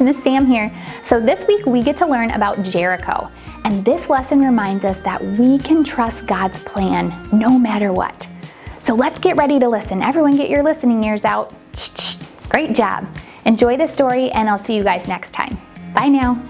Miss Sam here. So this week we get to learn about Jericho. And this lesson reminds us that we can trust God's plan no matter what. So let's get ready to listen. Everyone get your listening ears out. Great job. Enjoy the story and I'll see you guys next time. Bye now.